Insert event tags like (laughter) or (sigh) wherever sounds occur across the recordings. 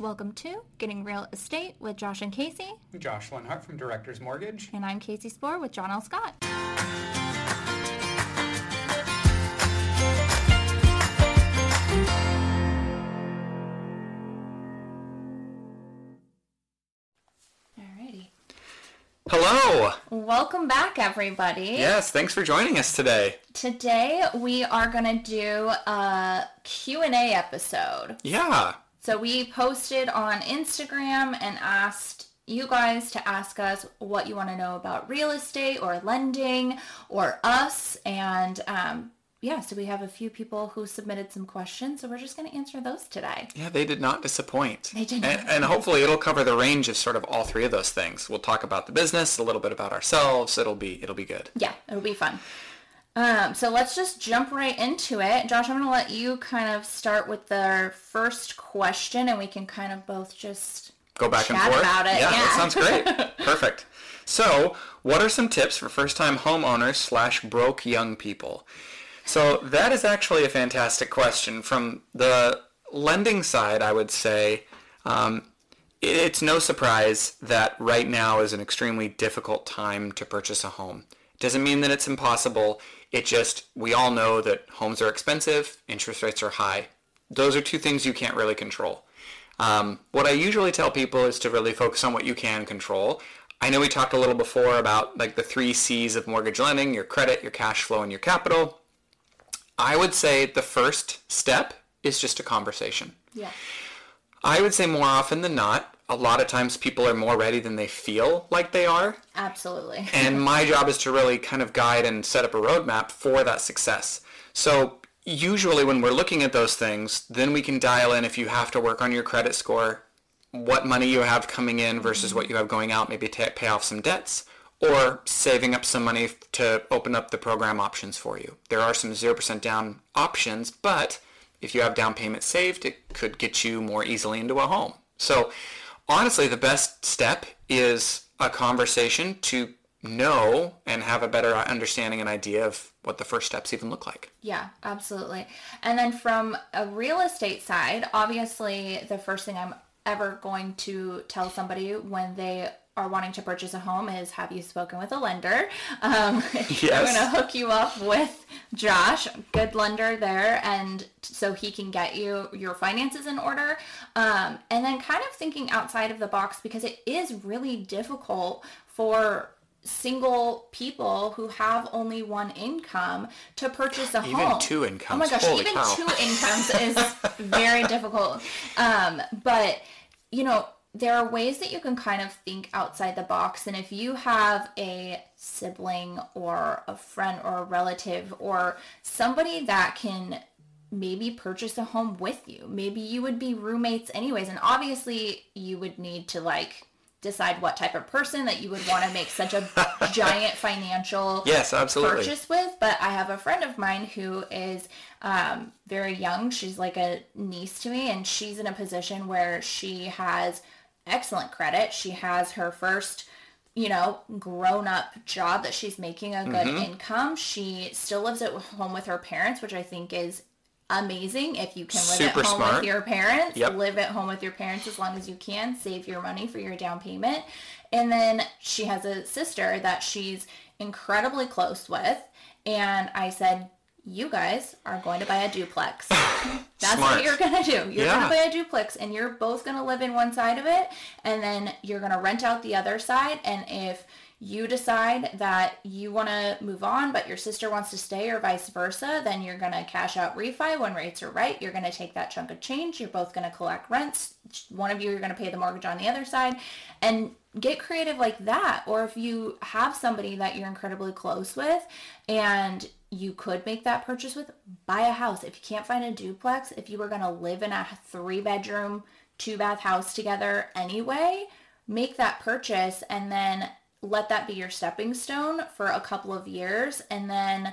Welcome to Getting Real Estate with Josh and Kaci. Josh Lenhart from Directors Mortgage. And I'm Kaci Spoor with John L. Scott. Alrighty. Hello. Welcome back, everybody. Yes, thanks for joining us today. Today we are going to do a Q&A episode. Yeah. So we posted on Instagram and asked you guys to ask us what you want to know about real estate or lending or us. And um, yeah, so we have a few people who submitted some questions. So we're just going to answer those today. Yeah, they did not disappoint. They did And, and hopefully it'll cover the range of sort of all three of those things. We'll talk about the business, a little bit about ourselves. It'll be it'll be good. Yeah, it'll be fun. Um, so let's just jump right into it. Josh, I'm going to let you kind of start with the first question and we can kind of both just Go back and forth. about it, Yeah, yeah. that sounds great. (laughs) Perfect. So, what are some tips for first-time homeowners slash broke young people? So that is actually a fantastic question. From the lending side, I would say um, it's no surprise that right now is an extremely difficult time to purchase a home. It doesn't mean that it's impossible. It just, we all know that homes are expensive, interest rates are high. Those are two things you can't really control. Um, what I usually tell people is to really focus on what you can control. I know we talked a little before about like the three C's of mortgage lending, your credit, your cash flow, and your capital. I would say the first step is just a conversation. yeah. I would say more often than not, a lot of times people are more ready than they feel like they are. Absolutely. (laughs) And my job is to really kind of guide and set up a roadmap for that success. So usually when we're looking at those things, then we can dial in if you have to work on your credit score, what money you have coming in versus what you have going out, maybe ta pay off some debts, or saving up some money to open up the program options for you. There are some 0% down options, but if you have down payment saved, it could get you more easily into a home. So honestly, the best step is a conversation to know and have a better understanding and idea of what the first steps even look like. Yeah, absolutely. And then from a real estate side, obviously the first thing I'm ever going to tell somebody when they are wanting to purchase a home is have you spoken with a lender? Um, (laughs) I'm Yes. going to hook you up with Josh, good lender there, and so he can get you your finances in order. Um, and then kind of thinking outside of the box because it is really difficult for single people who have only one income to purchase a (sighs) Even home. two incomes. Oh my gosh, Holy even cow. two (laughs) incomes is very difficult. Um, but you know, there are ways that you can kind of think outside the box. And if you have a sibling or a friend or a relative or somebody that can maybe purchase a home with you, maybe you would be roommates anyways. And obviously you would need to like decide what type of person that you would want to make such a (laughs) giant financial Yes, absolutely. purchase with, but I have a friend of mine who is um, very young. She's like a niece to me, and she's in a position where she has excellent credit. She has her first, you know, grown up job that she's making a good Mm-hmm. income. She still lives at home with her parents, which I think is amazing if you can live Super at home smart. with your parents Yep. live at home with your parents as long as you can save your money for your down payment and then she has a sister that she's incredibly close with and i said you guys are going to buy a duplex (laughs) that's Smart. what you're going to do you're Yeah. going to buy a duplex and you're both going to live in one side of it and then you're going to rent out the other side and if you decide that you want to move on, but your sister wants to stay or vice versa, then you're going to cash out refi when rates are right. You're going to take that chunk of change. You're both going to collect rents. One of you are going to pay the mortgage on the other side and get creative like that. Or if you have somebody that you're incredibly close with and you could make that purchase with, buy a house. If you can't find a duplex, if you were going to live in a three bedroom, two bath house together anyway, make that purchase and then let that be your stepping stone for a couple of years and then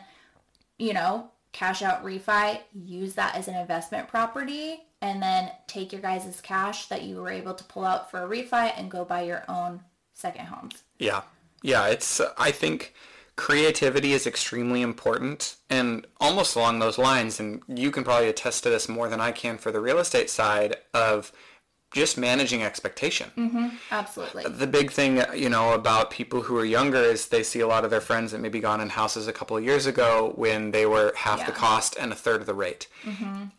you know cash out refi use that as an investment property and then take your guys' cash that you were able to pull out for a refi and go buy your own second homes Yeah. Yeah, it's I think creativity is extremely important and almost along those lines and you can probably attest to this more than I can for the real estate side of just managing expectation. Absolutely. The big thing, you know, about people who are younger is they see a lot of their friends that maybe gone in houses a couple of years ago when they were half the Yeah. Mm-hmm. cost and a third of the rate.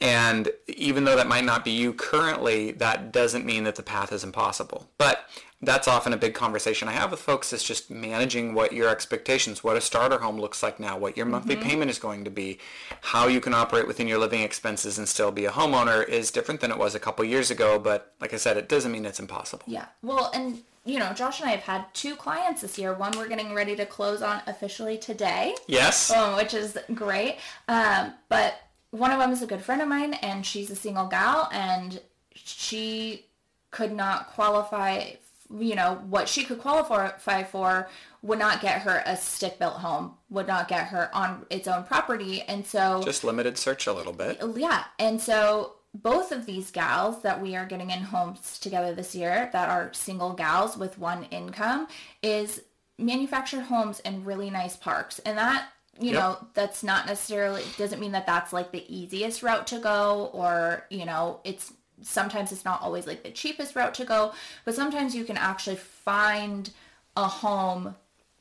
And even though that might not be you currently, that doesn't mean that the path is impossible. But that's often a big conversation I have with folks is just managing what your expectations, what a starter home looks like now, what your monthly Mm-hmm. payment is going to be, how you can operate within your living expenses and still be a homeowner is different than it was a couple years ago. But like I said, it doesn't mean it's impossible. Yeah. Well, and you know, Josh and I have had two clients this year. One we're getting ready to close on officially today, Yes. um, which is great. Um, but one of them is a good friend of mine, and she's a single gal, and she could not qualify. You know what she could qualify for would not get her a stick-built home, would not get her on its own property, and so Just limited search a little bit. yeah. And so both of these gals that we are getting in homes together this year that are single gals with one income is manufactured homes in really nice parks. And that, you Yep. know, that's not necessarily, doesn't mean that that's like the easiest route to go or, you know, it's sometimes it's not always like the cheapest route to go, but sometimes you can actually find a home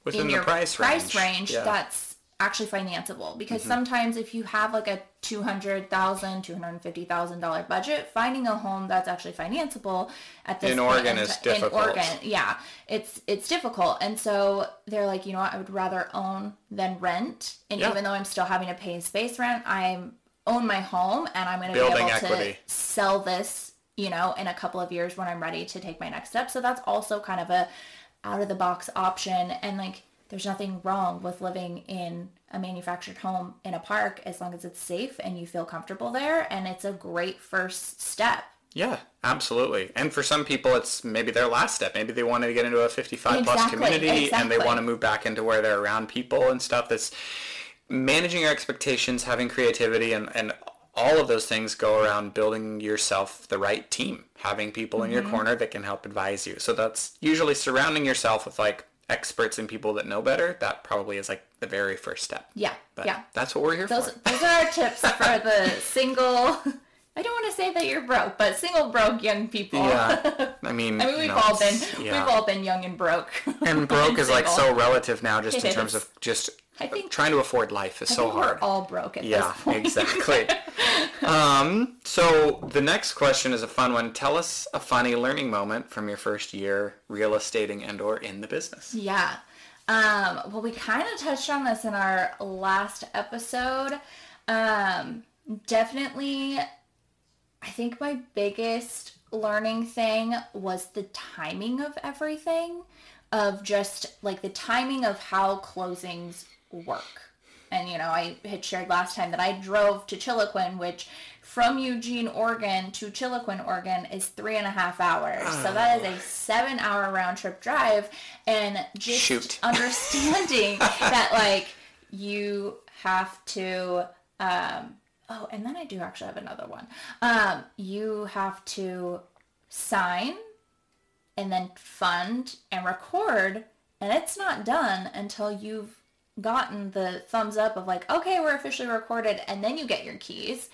Within in the your price range. range Yeah. that's actually financeable because Mm-hmm. sometimes if you have like a two hundred thousand, two hundred fifty thousand dollar $250,000 budget, finding a home that's actually financeable at this In Oregon is ti- difficult. In Oregon, yeah, it's it's difficult, and so they're like, you know what, I would rather own than rent, and Yeah. even though I'm still having to pay space rent, I'm own my home, and I'm going to be able equity. to sell this, you know, in a couple of years when I'm ready to take my next step. So that's also kind of a out of the box option and like there's nothing wrong with living in a manufactured home in a park as long as it's safe and you feel comfortable there and it's a great first step. Yeah, absolutely. And for some people, it's maybe their last step. Maybe they want to get into a 55 plus Exactly, community and they want to move back into where they're around people and stuff. That's managing your expectations, having creativity, and, and all of those things go around building yourself the right team, having people in Mm-hmm. your corner that can help advise you. So that's usually surrounding yourself with like experts and people that know better. That probably is like the very first step. Yeah. But yeah. that's what we're here Those for. those are our tips for the (laughs) single I don't want to say that you're broke, but single broke young people. Yeah. (laughs) I mean, I mean, we've no, all been yeah. we've all been young and broke. (laughs) and broke is like so relative now just It in terms of just I think- trying to afford life is I so hard We're all broke at yeah this point. exactly (laughs) um, so the next question is a fun one tell us a funny learning moment from your first year real estating and or in the business Yeah. Um, well, we kind of touched on this in our last episode. Um, definitely, I think my biggest learning thing was the timing of everything, of just like the timing of how closings work. And, you know, I had shared last time that I drove to Chiloquin, which from Eugene, Oregon to Chiloquin, Oregon is three and a half hours. So that is a seven hour round trip drive. And just Shoot. (laughs) understanding that, like, you have to, um, oh, and then I do actually have another one. Um, you have to sign and then fund and record and it's not done until you've gotten the thumbs up of like okay we're officially recorded and then you get your keys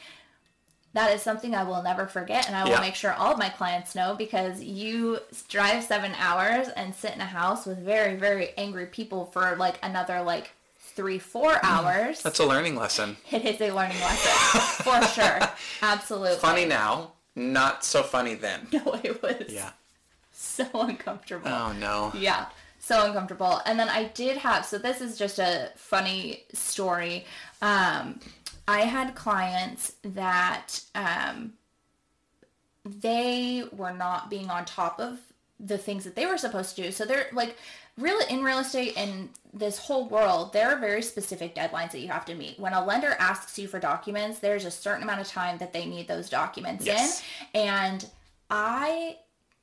that is something i will never forget and i will Yeah. make sure all of my clients know because you drive seven hours and sit in a house with very very angry people for like another like three four hours. That's a learning lesson. (laughs) It is a learning lesson (laughs) for sure. Absolutely. Funny now not so funny then. (laughs) No it was yeah. so uncomfortable. Oh no. Yeah, so uncomfortable. And then I did have, so this is just a funny story. Um, I had clients that um, they were not being on top of the things that they were supposed to do. So they're like, really in real estate and this whole world, there are very specific deadlines that you have to meet. When a lender asks you for documents, there's a certain amount of time that they need those documents Yes. in. And I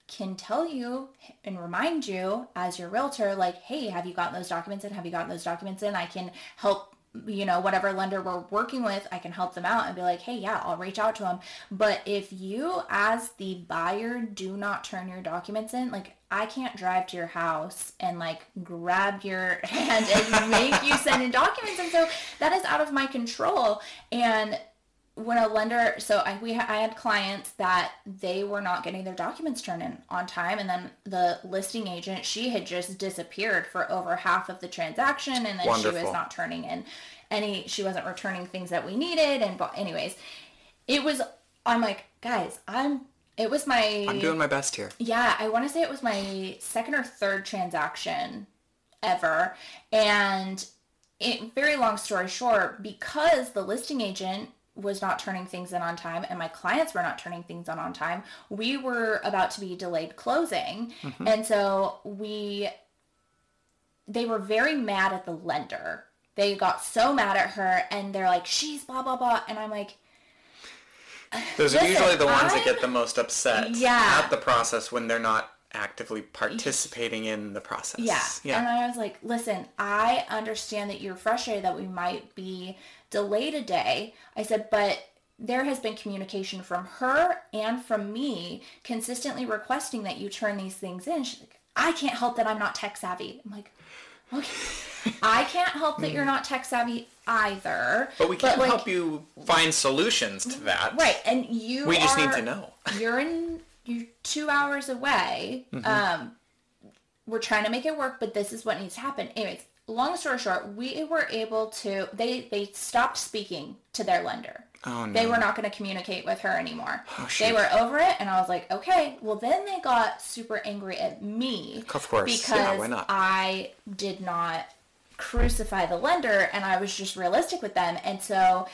can tell you and remind you as your realtor, like, hey, have you gotten those documents in? Have you gotten those documents in? I can help, you know, whatever lender we're working with, I can help them out and be like, hey, yeah, I'll reach out to them. But if you, as the buyer, do not turn your documents in, like, I can't drive to your house and like grab your (laughs) hand and make you send in documents. And so that is out of my control. And when a lender, so I we ha- I had clients that they were not getting their documents turned in on time, and then the listing agent she had just disappeared for over half of the transaction, and then she was not turning in any, she wasn't returning things that we needed, and but anyways, it was. I'm like, guys, I'm. It was my. I'm doing my best here. Yeah, I want to say it was my second or third transaction ever. And it, very long story short, because the listing agent was not turning things in on time and my clients were not turning things on on time, we were about to be delayed closing. Mm-hmm. And so we, they were very mad at the lender. They got so mad at her and they're like, she's blah, blah, blah. And I'm like, Those are usually the ones that I'm- get the most upset Yeah. at the process when they're not actively participating in the process. Yeah. Yeah. And I was like, listen, I understand that you're frustrated that we might be delayed a day. I said, but there has been communication from her and from me consistently requesting that you turn these things in. She's like, I can't help that I'm not tech savvy. I'm like, okay. (laughs) I can't help that you're not tech savvy either. but we can't like, help you find solutions to that. Right. And you We just need to know. (laughs) you're in you're two hours away. Mm-hmm. Um, we're trying to make it work, but this is what needs to happen. Anyways, long story short, we were able to. They they stopped speaking to their lender. Oh no. They were not going to communicate with her anymore. Oh, shit. they were over it, and I was like, okay. Well, then they got super angry at me Of course. because Yeah, why not? I did not crucify the lender and I was just realistic with them. And so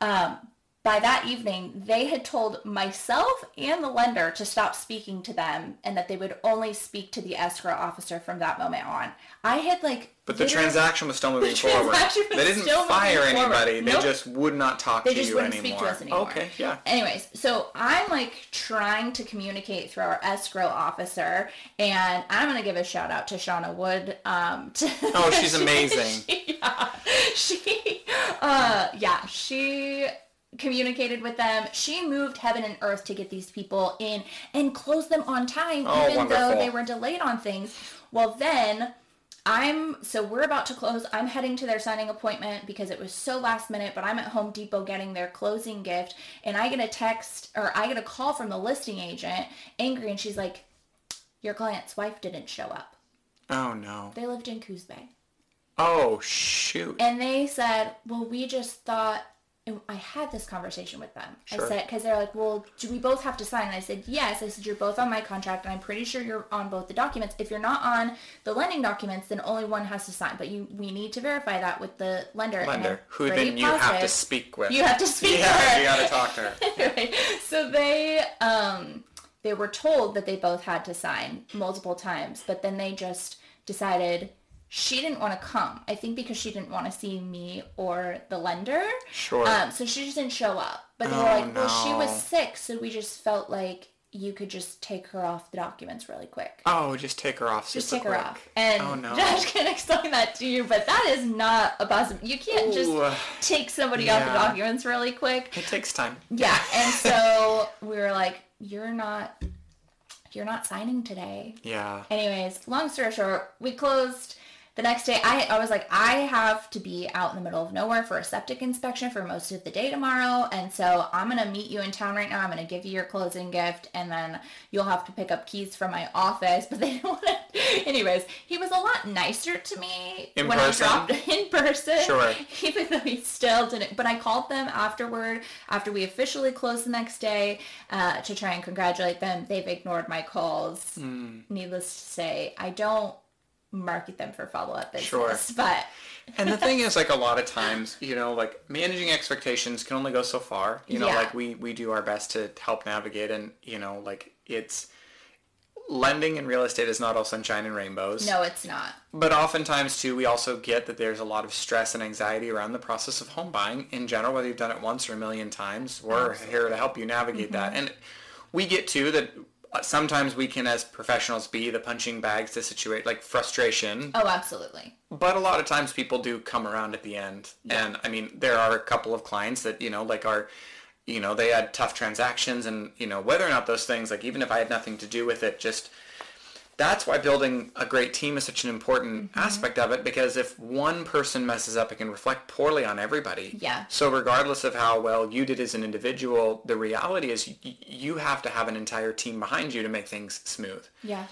um, by that evening, they had told myself and the lender to stop speaking to them and that they would only speak to the escrow officer from that moment on. I had like. But the transaction was still (laughs) moving forward. transaction was They didn't fire forward. anybody. They just would not talk They to just you wouldn't anymore. speak to us anymore. Okay, yeah. Anyways, so I'm like trying to communicate through our escrow officer, and I'm gonna give a shout out to Shauna Wood. Um, (laughs) to, Oh, she's (laughs) amazing. yeah, she, uh, yeah, she communicated with them. She moved heaven and earth to get these people in and close them on time, Oh, even though they were delayed on things. Well, then I'm so we're about to close. I'm heading to their signing appointment because it was so last minute, but I'm at Home Depot getting their closing gift and I get a text or I get a call from the listing agent angry and she's like, Your client's wife didn't show up. Oh no. They lived in Coos Bay. Oh shoot. And they said, Well, we just thought and I had this conversation with them. Sure. I said, because they're like, well, do we both have to sign? And I said, yes. I said, you're both on my contract, and I'm pretty sure you're on both the documents. If you're not on the lending documents, then only one has to sign. But you, we need to verify that with the lender. Lender, who then you have to speak with. You have to speak to yeah, her. you gotta talk to her. (laughs) anyway, so they um they were told that they both had to sign multiple times, but then they just decided she didn't want to come. I think because she didn't want to see me or the lender. Sure. Um, so she just didn't show up. But they were Oh, like, well, she was sick, so we just felt like you could just take her off the documents really quick. Oh, just take her off. Just take her quick. off. And oh no. Josh (laughs) can explain that to you, but that is not a possible. You can't just take somebody off the documents really quick. it takes time. Yeah, (laughs) and so we were like, "You're not, you're not signing today." Yeah. Anyways, long story short, we closed the next day. I I was like, I have to be out in the middle of nowhere for a septic inspection for most of the day tomorrow, and so I'm gonna meet you in town right now. I'm gonna give you your closing gift, and then you'll have to pick up keys from my office. (laughs) But they didn't want to. Anyways, he was a lot nicer to me In when person? I dropped (laughs) in person. Sure. (laughs) Even though he still didn't. But I called them afterward, after we officially closed the next day, uh, to try and congratulate them. They've ignored my calls. Hmm. Needless to say, I don't market them for follow-up business. Sure. (laughs) But And the thing is, like a lot of times, you know, like managing expectations can only go so far. You know, Yeah. like we we do our best to help navigate, and you know, like it's lending in real estate is not all sunshine and rainbows. no, it's not. But oftentimes too, we also get that there's a lot of stress and anxiety around the process of home buying in general, whether you've done it once or a million times. We're here to help you navigate that. Mm-hmm. And we get too that Uh, sometimes we can, as professionals, be the punching bags to situate like frustration. Oh, absolutely. But a lot of times people do come around at the end. And I mean, there are a couple of clients that, you know, like are, you know, they had tough transactions and, you know, whether or not those things, like even if I had nothing to do with it, just that's why building a great team is such an important Mm-hmm. aspect of it because if one person messes up, it can reflect poorly on everybody. Yeah. So regardless of how well you did as an individual, the reality is y- you have to have an entire team behind you to make things smooth. Yeah.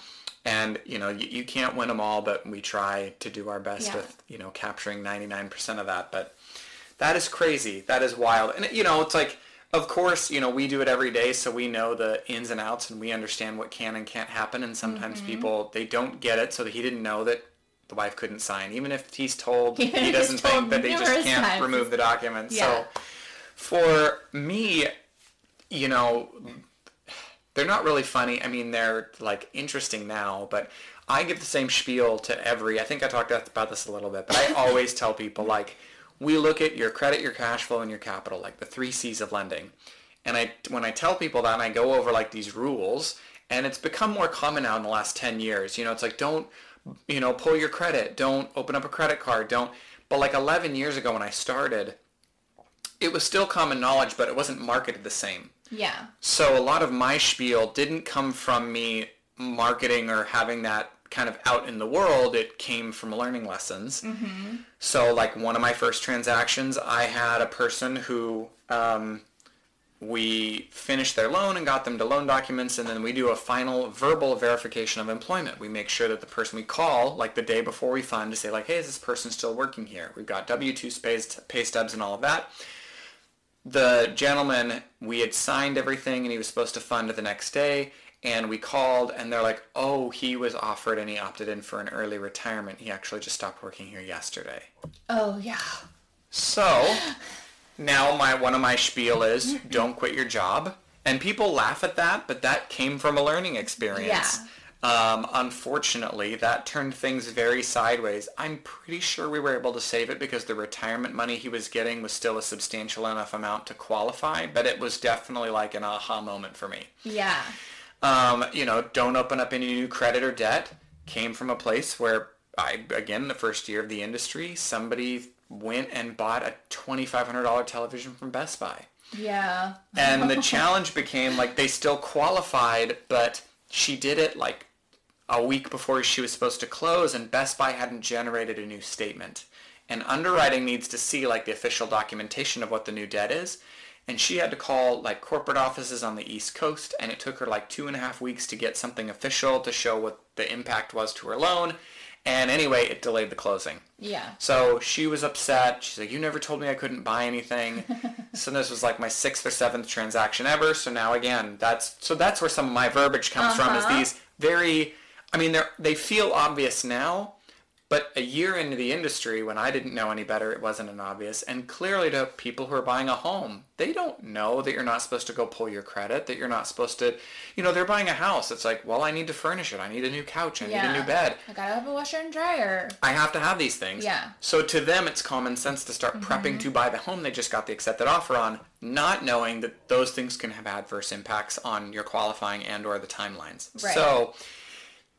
And you know you, you can't win them all, but we try to do our best Yeah. with you know capturing 99% of that. But that is crazy. That is wild. And you know it's like, of course, you know we do it every day, so we know the ins and outs, and we understand what can and can't happen. And sometimes Mm-hmm. people they don't get it, so he didn't know that the wife couldn't sign, even if he's told (laughs) he doesn't think that they just can't times. remove the document. Yeah. So for me, you know, they're not really funny. I mean, they're like interesting now, but I give the same spiel to every. I think I talked about this a little bit, but I (laughs) always tell people like, we look at your credit, your cash flow, and your capital, like the three C's of lending. And I, when I tell people that, and I go over like these rules, and it's become more common now in the last ten years. You know, it's like don't, you know, pull your credit, don't open up a credit card, don't. But like 11 years ago when I started, it was still common knowledge, but it wasn't marketed the same. Yeah. So a lot of my spiel didn't come from me marketing or having that kind of out in the world. It came from learning lessons. So like one of my first transactions, I had a person who um, we finished their loan and got them to loan documents and then we do a final verbal verification of employment. We make sure that the person we call, like the day before we fund, to say like, hey, is this person still working here? We've got W-2 pay, pay stubs and all of that the gentleman, we had signed everything and he was supposed to fund the next day. And we called and they're like, oh, he was offered and he opted in for an early retirement. He actually just stopped working here yesterday. Oh yeah. So now my one of my spiel is don't quit your job. And people laugh at that, but that came from a learning experience. yeah. Um, unfortunately, that turned things very sideways. I'm pretty sure we were able to save it because the retirement money he was getting was still a substantial enough amount to qualify, but it was definitely like an aha moment for me. Yeah. Um, you know, don't open up any new credit or debt came from a place where I, again, the first year of the industry, somebody went and bought a $2,500 television from Best Buy. Yeah. And the (laughs) challenge became like they still qualified, but she did it like a week before she was supposed to close and Best Buy hadn't generated a new statement. And underwriting needs to see like the official documentation of what the new debt is. And she had to call like corporate offices on the East Coast and it took her like two and a half weeks to get something official to show what the impact was to her loan. And anyway, it delayed the closing. Yeah. So she was upset. She's like, you never told me I couldn't buy anything. (laughs) so this was like my sixth or seventh transaction ever. So now again, that's so that's where some of my verbiage comes from is Uh-huh. these very, I mean, they they feel obvious now, but a year into the industry when I didn't know any better, it wasn't an obvious. And clearly to people who are buying a home, they don't know that you're not supposed to go pull your credit, that you're not supposed to, you know, they're buying a house. It's like, well, I need to furnish it. I need a new couch. I need a new bed. I gotta have a washer and dryer. I have to have these things. Yeah. So to them, it's common sense to start prepping mm-hmm. to buy the home they just got the accepted offer on, not knowing that those things can have adverse impacts on your qualifying and or the timelines. Right. So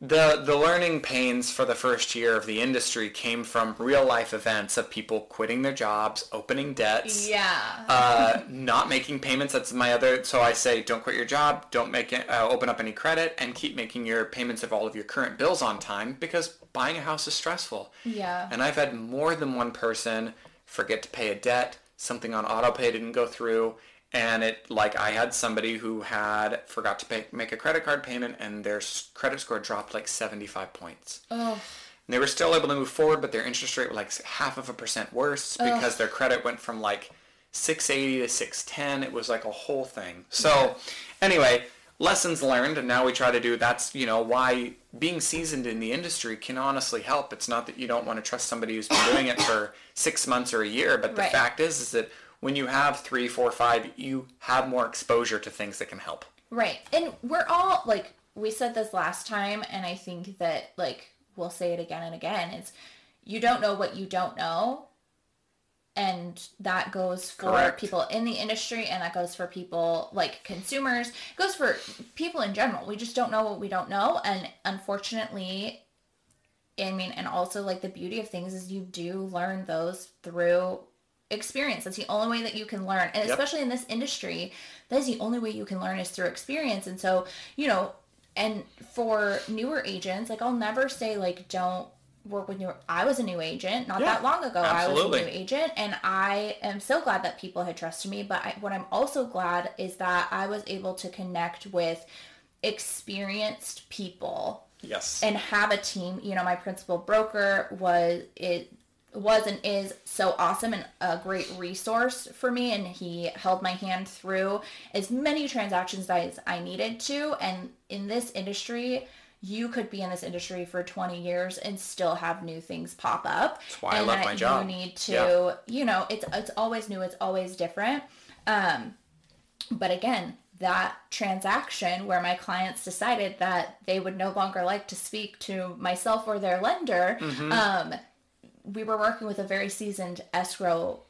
the the learning pains for the first year of the industry came from real life events of people quitting their jobs, opening debts, Yeah. uh, not making payments. That's my other. So I say, don't quit your job. Don't make it, uh, open up any credit, and keep making your payments of all of your current bills on time because buying a house is stressful. yeah. And I've had more than one person forget to pay a debt, something on auto pay didn't go through, and it like I had somebody who had forgot to pay, make a credit card payment and their credit score dropped like 75 points. oh. And they were still able to move forward, but their interest rate was like half of a percent worse because their credit went from like 680 to 610. It was like a whole thing. So anyway, lessons learned, and now we try to do that's you know why being seasoned in the industry can honestly help. It's not that you don't want to trust somebody who's been doing it for six months or a year, but the Right. fact is is that when you have three, four, five, you have more exposure to things that can help. Right. And we're all like we said this last time and I think that like we'll say it again and again. It's you don't know what you don't know. And that goes for Correct. people in the industry and that goes for people like consumers. It goes for people in general. We just don't know what we don't know and unfortunately I mean and also like the beauty of things is you do learn those through experience. That's the only way that you can learn. And Yep. especially in this industry, that is the only way you can learn is through experience. And so, you know, and for newer agents, like I'll never say like don't work with new I was a new agent not Yeah, that long ago. I was a new agent and I am so glad that people had trusted me, but I, what I'm also glad is that I was able to connect with experienced people Yes. and have a team. You know, my principal broker was it was and is so awesome and a great resource for me and he held my hand through as many transactions as I needed to and in this industry you could be in this industry for 20 years and still have new things pop up That's why I love my job. you need to Yeah. you know it's it's always new it's always different um but again, that transaction where my clients decided that they would no longer like to speak to myself or their lender, Mm-hmm. um, we were working with a very seasoned escrow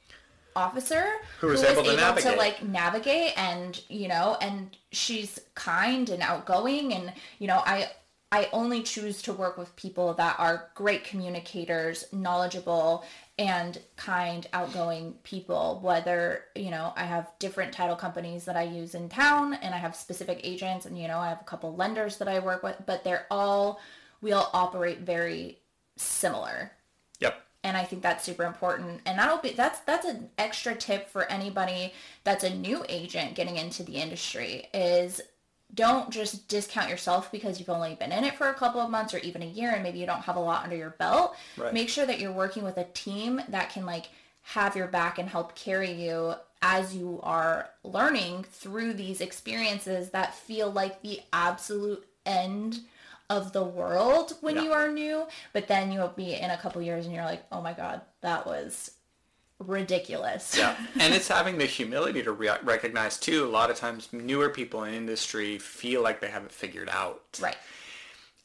officer Who was able to navigate. like navigate and you know and she's kind and outgoing and you know i i only choose to work with people that are great communicators knowledgeable and kind outgoing people whether you know i have different title companies that i use in town and i have specific agents and you know i have a couple lenders that i work with but they're all we all operate very similar Yep. and I think that's super important. And that'll be that's that's an extra tip for anybody that's a new agent getting into the industry is don't just discount yourself because you've only been in it for a couple of months or even a year and maybe you don't have a lot under your belt. Right. Make sure that you're working with a team that can like have your back and help carry you as you are learning through these experiences that feel like the absolute end of the world when Yeah. you are new, but then you'll be in a couple years and you're like, oh my God, that was ridiculous. Yeah, (laughs) and it's having the humility to re- recognize too. A lot of times, newer people in industry feel like they haven't figured out, Right.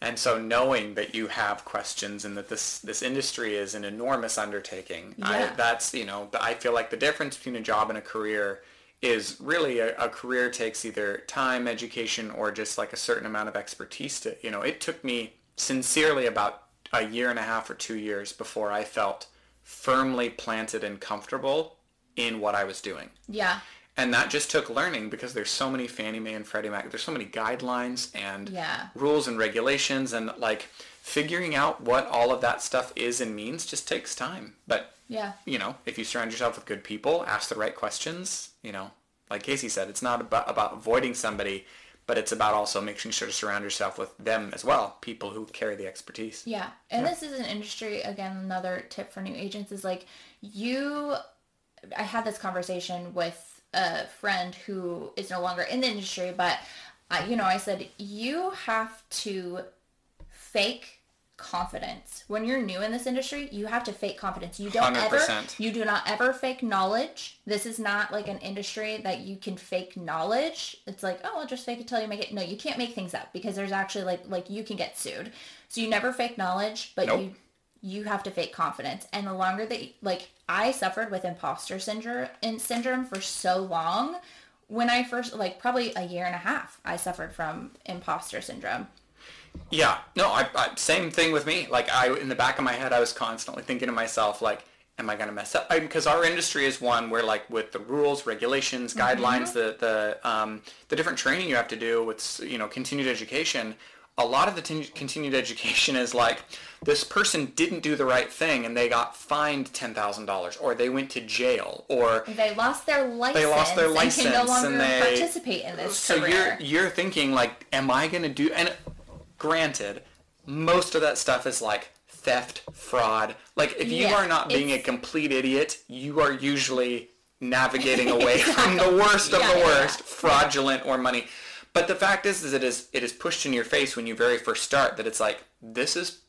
and so knowing that you have questions and that this this industry is an enormous undertaking. I, Yeah. that's you know, I feel like the difference between a job and a career is really a, a career takes either time, education, or just like a certain amount of expertise to you know. It took me sincerely about a year and a half or two years before I felt firmly planted and comfortable in what I was doing. Yeah. And that just took learning because there's so many Fannie Mae and Freddie Mac. There's so many guidelines and Yeah. rules and regulations and like figuring out what all of that stuff is and means just takes time. But Yeah. you know, if you surround yourself with good people, ask the right questions, you know, like Kaci said, it's not about, about avoiding somebody, but it's about also making sure to surround yourself with them as well, people who carry the expertise. Yeah. And this is an industry, again, another tip for new agents is like you, I had this conversation with a friend who is no longer in the industry, but, uh, you know, I said, you have to fake confidence. When you're new in this industry, you have to fake confidence. You don't ever 100%. you do not ever fake knowledge. This is not like an industry that you can fake knowledge. It's like, oh, I'll just fake it till you make it. No, you can't make things up because there's actually like like you can get sued. So you never fake knowledge, but Nope. you you have to fake confidence. And the longer that you, like I suffered with imposter syndrome in syndrome for so long when I first like probably a year and a half I suffered from imposter syndrome. Yeah, no, I, I same thing with me. Like I, in the back of my head, I was constantly thinking to myself, like, am I gonna mess up? Because our industry is one where, like, with the rules, regulations, guidelines, the the um, the different training you have to do with, you know, continued education. A lot of the tin- continued education is like, this person didn't do the right thing and they got fined ten thousand dollars, or they went to jail, or They lost their license, They lost their license and can no longer and they- participate in this so career. you're you're thinking like am i going to do and granted most of that stuff is like theft fraud like if you Yeah, are not being a complete idiot you are usually navigating (laughs) away from the worst of Yeah, the yeah, worst fraudulent or money but the fact is is it is it is pushed in your face when you very first start that it's like this is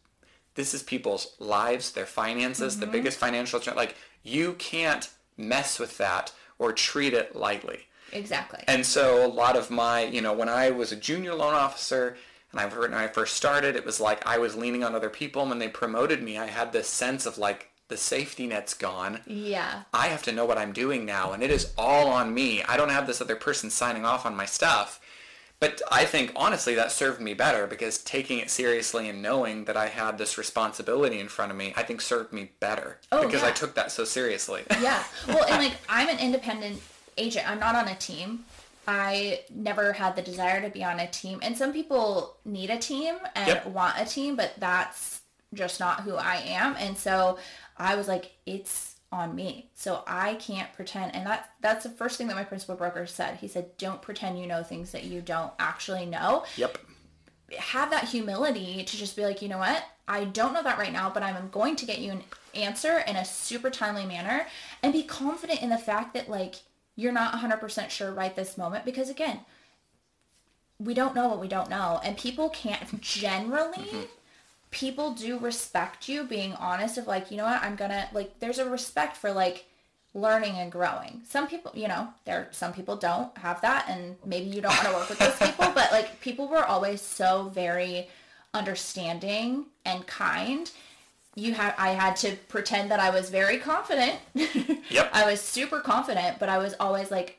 this is people's lives, their finances, Mm-hmm. the biggest financial like you can't mess with that or treat it lightly. Exactly. And so a lot of my, you know, when I was a junior loan officer and I when I first started, it was like I was leaning on other people. And when they promoted me, I had this sense of like the safety net's gone. yeah. I have to know what I'm doing now, and it is all on me. I don't have this other person signing off on my stuff. But I think honestly that served me better because taking it seriously and knowing that I had this responsibility in front of me, I think served me better Oh, because I took that so seriously. Yeah. Well, and (laughs) like I'm an independent agent. I'm not on a team. I never had the desire to be on a team. And some people need a team and Yep. want a team, but that's just not who I am. And so I was like, it's on me. So I can't pretend. And that that's the first thing that my principal broker said. He said, don't pretend you know things that you don't actually know Yep. have that humility to just be like, you know what? I don't know that right now, but I'm going to get you an answer in a super timely manner and be confident in the fact that like you're not 100% sure right this moment because again, we don't know what we don't know and people can't generally mm-hmm. people do respect you being honest of like, you know what? I'm going to like there's a respect for like learning and growing. Some people, you know, there some people don't have that and maybe you don't want to work with those (laughs) people, but like people were always so very understanding and kind. You have I had to pretend that I was very confident. (laughs) Yep. I was super confident, but I was always like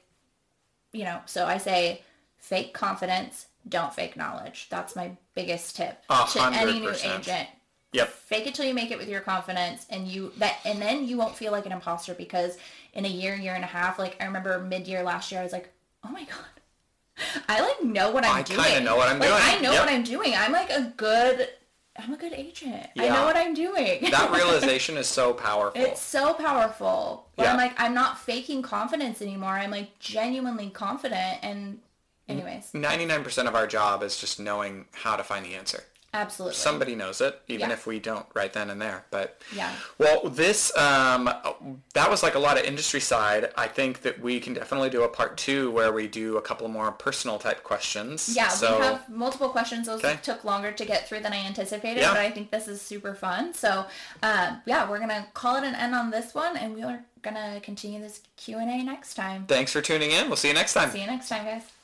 you know, so I say fake confidence, don't fake knowledge. That's my biggest tip A to any new agent Yep. fake it till you make it with your confidence and you that and then you won't feel like an imposter because in a year year and a half like i remember mid-year last year i was like oh my god (laughs) i like know what i'm I doing I kinda know what I'm like, doing. i know Yep. what i'm doing i'm like a good i'm a good agent i know what i'm doing That (laughs) realization is so powerful. it's so powerful but Yeah. i'm like i'm not faking confidence anymore i'm like genuinely confident and anyways 99% of our job is just knowing how to find the answer. Absolutely Somebody knows it, even Yeah. if we don't right then and there. But Yeah. well, this um, that was like a lot of industry side. I think that we can definitely do a part two where we do a couple more personal type questions. Yeah, So we have multiple questions. Those Okay. took longer to get through than I anticipated, Yeah. but I think this is super fun. So, um, yeah, we're gonna call it an end on this one, and we are gonna continue this Q and A next time. thanks for tuning in. We'll see you next time. See you next time, guys.